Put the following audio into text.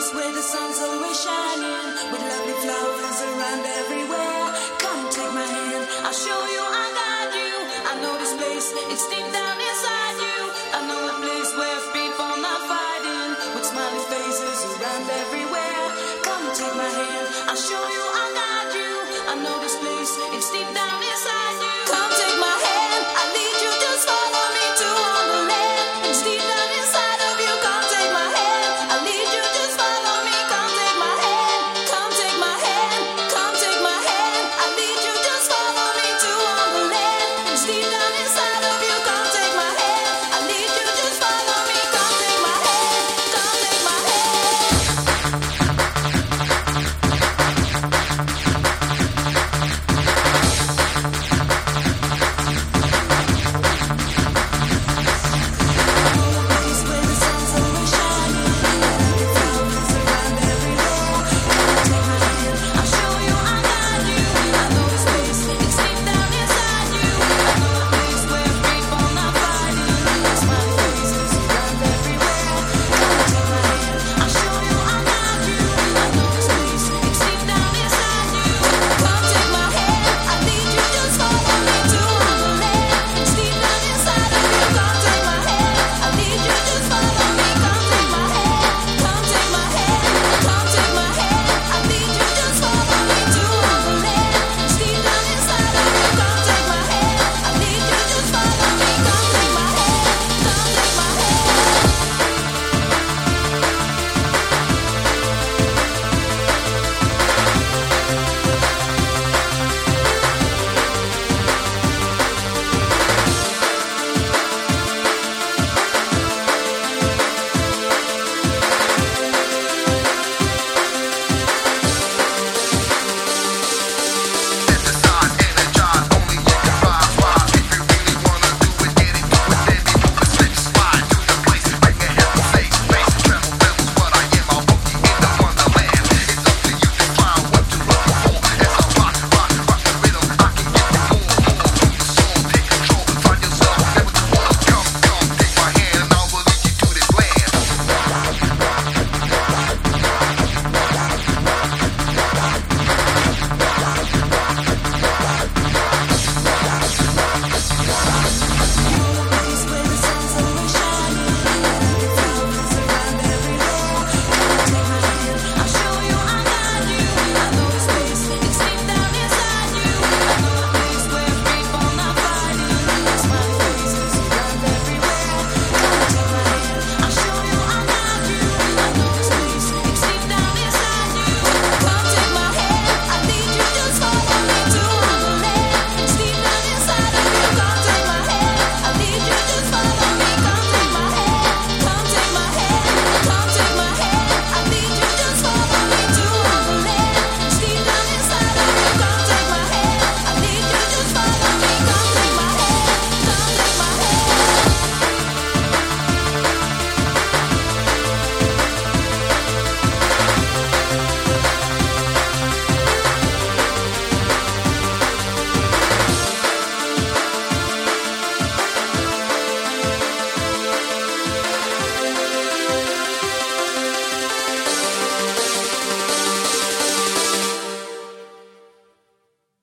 place where the sun's always shining, with lovely flowers.